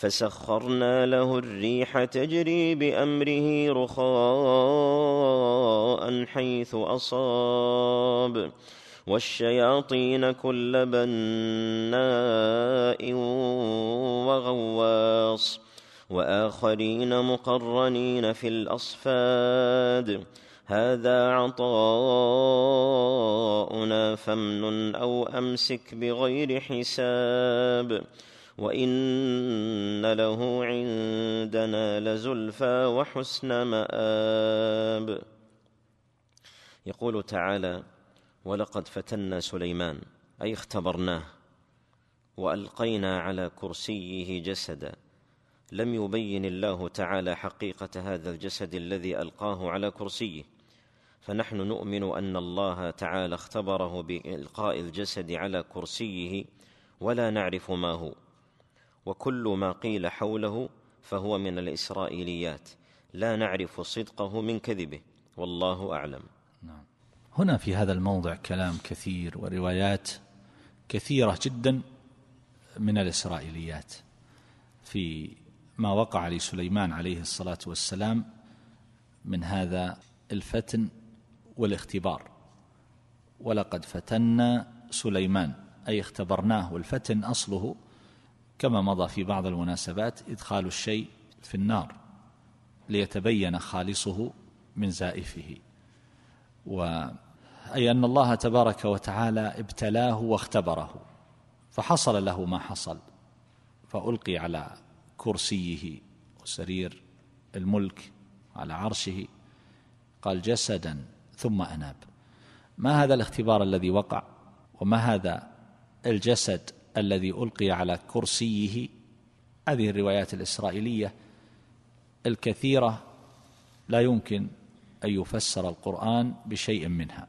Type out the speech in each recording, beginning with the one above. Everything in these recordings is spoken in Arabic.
فسخرنا له الريح تجري بأمره رخاء حيث أصاب. والشياطين كل بناء وغواص. وآخرين مقرنين في الأصفاد. هذا عطاؤنا فامنن أو أمسك بغير حساب. وان له عندنا لزلفى وحسن مآب. يقول تعالى ولقد فتنا سليمان أي اختبرناه. والقينا على كرسيه جسدا. لم يبين الله تعالى حقيقه هذا الجسد الذي القاه على كرسيه. فنحن نؤمن ان الله تعالى اختبره بإلقاء الجسد على كرسيه ولا نعرف ما هو. وكل ما قيل حوله فهو من الإسرائيليات. لا نعرف صدقه من كذبه والله أعلم. نعم. هنا في هذا الموضع كلام كثير وروايات كثيرة جدا من الإسرائيليات. في ما وقع لسليمان عليه الصلاة والسلام من هذا الفتن والاختبار. ولقد فتنا سليمان أي اختبرناه والفتن أصله كما مضى في بعض المناسبات إدخال الشيء في النار ليتبين خالصه من زائفه. و أي أن الله تبارك وتعالى ابتلاه واختبره فحصل له ما حصل فألقي على كرسيه وسرير الملك على عرشه قال جسدا ثم أناب. ما هذا الاختبار الذي وقع؟ وما هذا الجسد الذي ألقي على كرسيه هذه الروايات الإسرائيلية الكثيرة لا يمكن أن يفسر القرآن بشيء منها.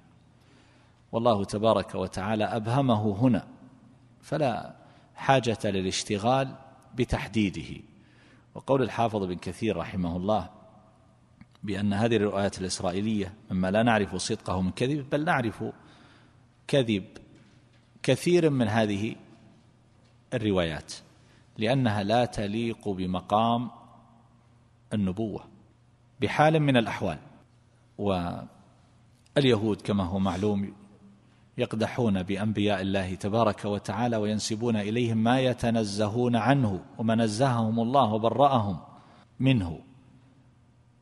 والله تبارك وتعالى أبهمه هنا فلا حاجة للاشتغال بتحديده. وقول الحافظ بن كثير رحمه الله بأن هذه الروايات الإسرائيلية مما لا نعرف صدقه من كذب بل نعرف كذب كثير من هذه الروايات لأنها لا تليق بمقام النبوة بحال من الأحوال. واليهود كما هو معلوم يقدحون بأنبياء الله تبارك وتعالى وينسبون إليهم ما يتنزهون عنه وما نزههم الله وبرأهم منه.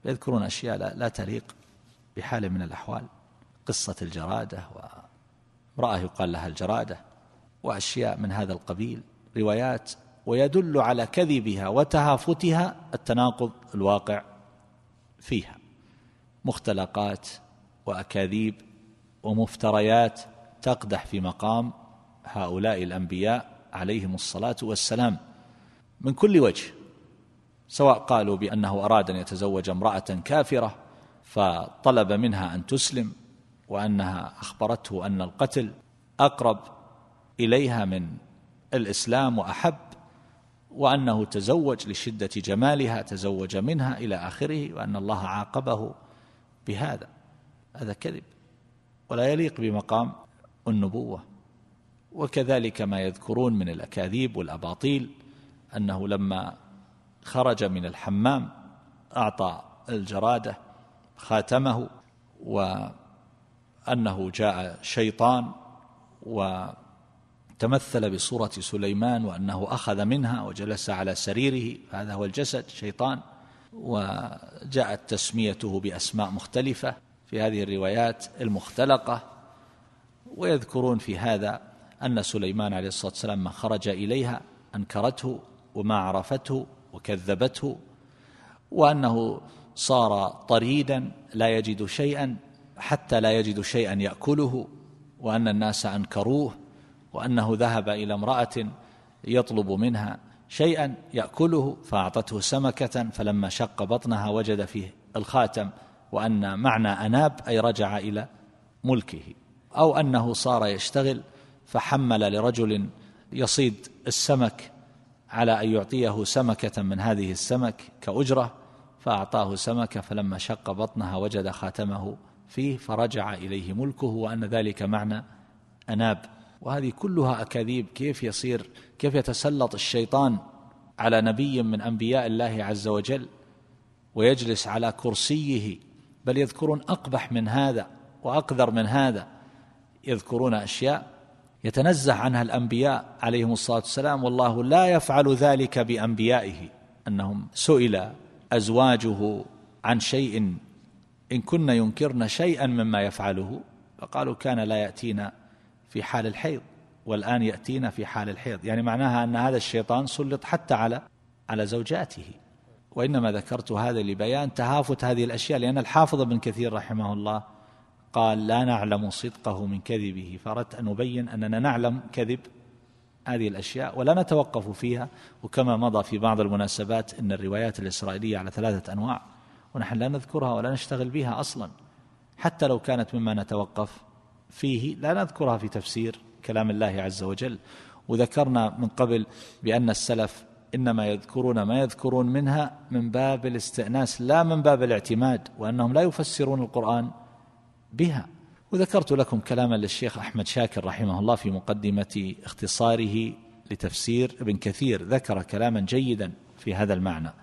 يذكرون أشياء لا, تليق بحال من الأحوال قصة الجرادة وامرأة يقال لها الجرادة وأشياء من هذا القبيل. روايات ويدل على كذبها وتهافتها التناقض الواقع فيها. مختلقات وأكاذيب ومفتريات تقدح في مقام هؤلاء الأنبياء عليهم الصلاة والسلام من كل وجه سواء قالوا بأنه أراد أن يتزوج امرأة كافرة فطلب منها أن تسلم وأنها أخبرته أن القتل أقرب إليها من الإسلام وأحب وأنه تزوج لشدة جمالها تزوج منها إلى آخره وأن الله عاقبه بهذا. هذا كذب ولا يليق بمقام النبوة. وكذلك ما يذكرون من الأكاذيب والأباطيل أنه لما خرج من الحمام أعطى الجرادة خاتمه وأنه جاء شيطان وتمثل بصورة سليمان وأنه أخذ منها وجلس على سريره هذا هو الجسد شيطان وجاءت تسميته بأسماء مختلفة في هذه الروايات المختلقة. ويذكرون في هذا أن سليمان عليه الصلاة والسلام ما خرج إليها أنكرته وما عرفته وكذبته وأنه صار طريدا لا يجد شيئا حتى لا يجد شيئا يأكله وأن الناس أنكروه. وأنه ذهب إلى امرأة يطلب منها شيئا يأكله فأعطته سمكة فلما شق بطنها وجد فيه الخاتم وأن معنى أناب أي رجع إلى ملكه. أو أنه صار يشتغل فحمل لرجل يصيد السمك على أن يعطيه سمكة من هذه السمك كأجرة فأعطاه سمكة فلما شق بطنها وجد خاتمه فيه فرجع إليه ملكه وأن ذلك معنى أناب. وهذه كلها أكاذيب. كيف يصير؟ كيف يتسلط الشيطان على نبي من أنبياء الله عز وجل ويجلس على كرسيه؟ بل يذكرون أقبح من هذا وأقذر من هذا. يذكرون أشياء يتنزه عنها الأنبياء عليهم الصلاة والسلام والله لا يفعل ذلك بأنبيائه أنهم سئل أزواجه عن شيء إن كن ينكرن شيئا مما يفعله فقالوا كان لا يأتينا في حال الحيض والآن يأتينا في حال الحيض. يعني معناها أن هذا الشيطان سلط حتى على على زوجاته. وإنما ذكرت هذا لبيان تهافت هذه الأشياء لأن الحافظ ابن كثير رحمه الله قال لا نعلم صدقه من كذبه. فأردت أن أبين أننا نعلم كذب هذه الأشياء ولا نتوقف فيها. وكما مضى في بعض المناسبات أن الروايات الإسرائيلية على ثلاثة أنواع ونحن لا نذكرها ولا نشتغل بها أصلا. حتى لو كانت مما نتوقف فيه لا نذكرها في تفسير كلام الله عز وجل. وذكرنا من قبل بأن السلف إنما يذكرون ما يذكرون منها من باب الاستئناس لا من باب الاعتماد وأنهم لا يفسرون القرآن بها. وذكرت لكم كلاما للشيخ أحمد شاكر رحمه الله في مقدمة اختصاره لتفسير ابن كثير ذكر كلاما جيدا في هذا المعنى.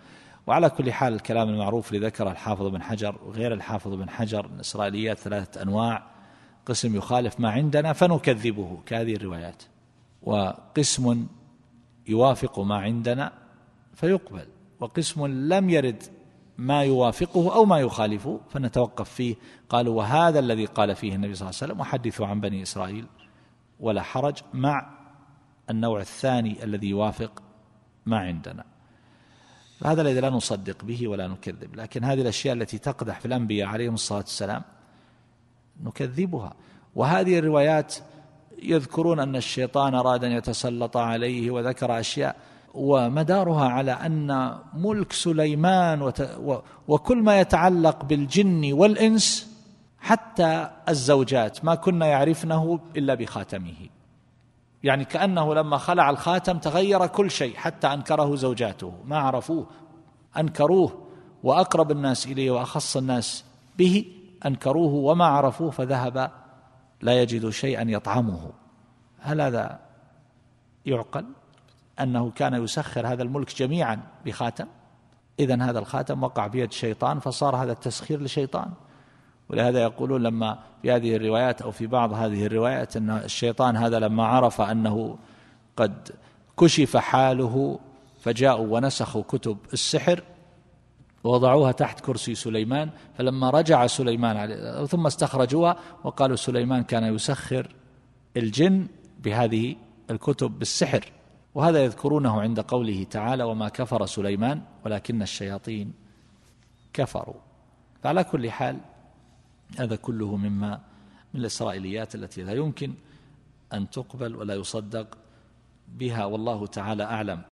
وعلى كل حال الكلام المعروف اللي ذكره الحافظ بن حجر وغير الحافظ بن حجر الإسرائيليات ثلاثة أنواع قسم يخالف ما عندنا فنكذبه كهذه الروايات. وقسم يوافق ما عندنا فيقبل. وقسم لم يرد ما يوافقه أو ما يخالفه فنتوقف فيه. قالوا وهذا الذي قال فيه النبي صلى الله عليه وسلم وحدثوا عن بني إسرائيل ولا حرج مع النوع الثاني الذي يوافق ما عندنا. هذا الذي لا نصدق به ولا نكذب لكن هذه الأشياء التي تقدح في الأنبياء عليهم الصلاة والسلام نكذبها. وهذه الروايات يذكرون أن الشيطان أراد أن يتسلط عليه وذكر أشياء ومدارها على أن ملك سليمان وكل ما يتعلق بالجن والإنس حتى الزوجات ما كن يعرفنه إلا بخاتمه. يعني كأنه لما خلع الخاتم تغير كل شيء حتى أنكره زوجاته. ما عرفوه أنكروه وأقرب الناس إليه وأخص الناس به. أنكروه وما عرفوه فذهب لا يجد شيئا يطعمه. هل هذا يعقل أنه كان يسخر هذا الملك جميعا بخاتم؟ اذا هذا الخاتم وقع بيد شيطان فصار هذا التسخير لشيطان. ولهذا يقولون لما في هذه الروايات أو في بعض هذه الروايات أن الشيطان هذا لما عرف أنه قد كشف حاله فجاءوا ونسخوا كتب السحر ووضعوها تحت كرسي سليمان فلما رجع سليمان عليه ثم استخرجوها وقالوا سليمان كان يسخر الجن بهذه الكتب بالسحر. وهذا يذكرونه عند قوله تعالى وما كفر سليمان ولكن الشياطين كفروا. فعلى كل حال هذا كله مما من الإسرائيليات التي لا يمكن أن تقبل ولا يصدق بها والله تعالى أعلم.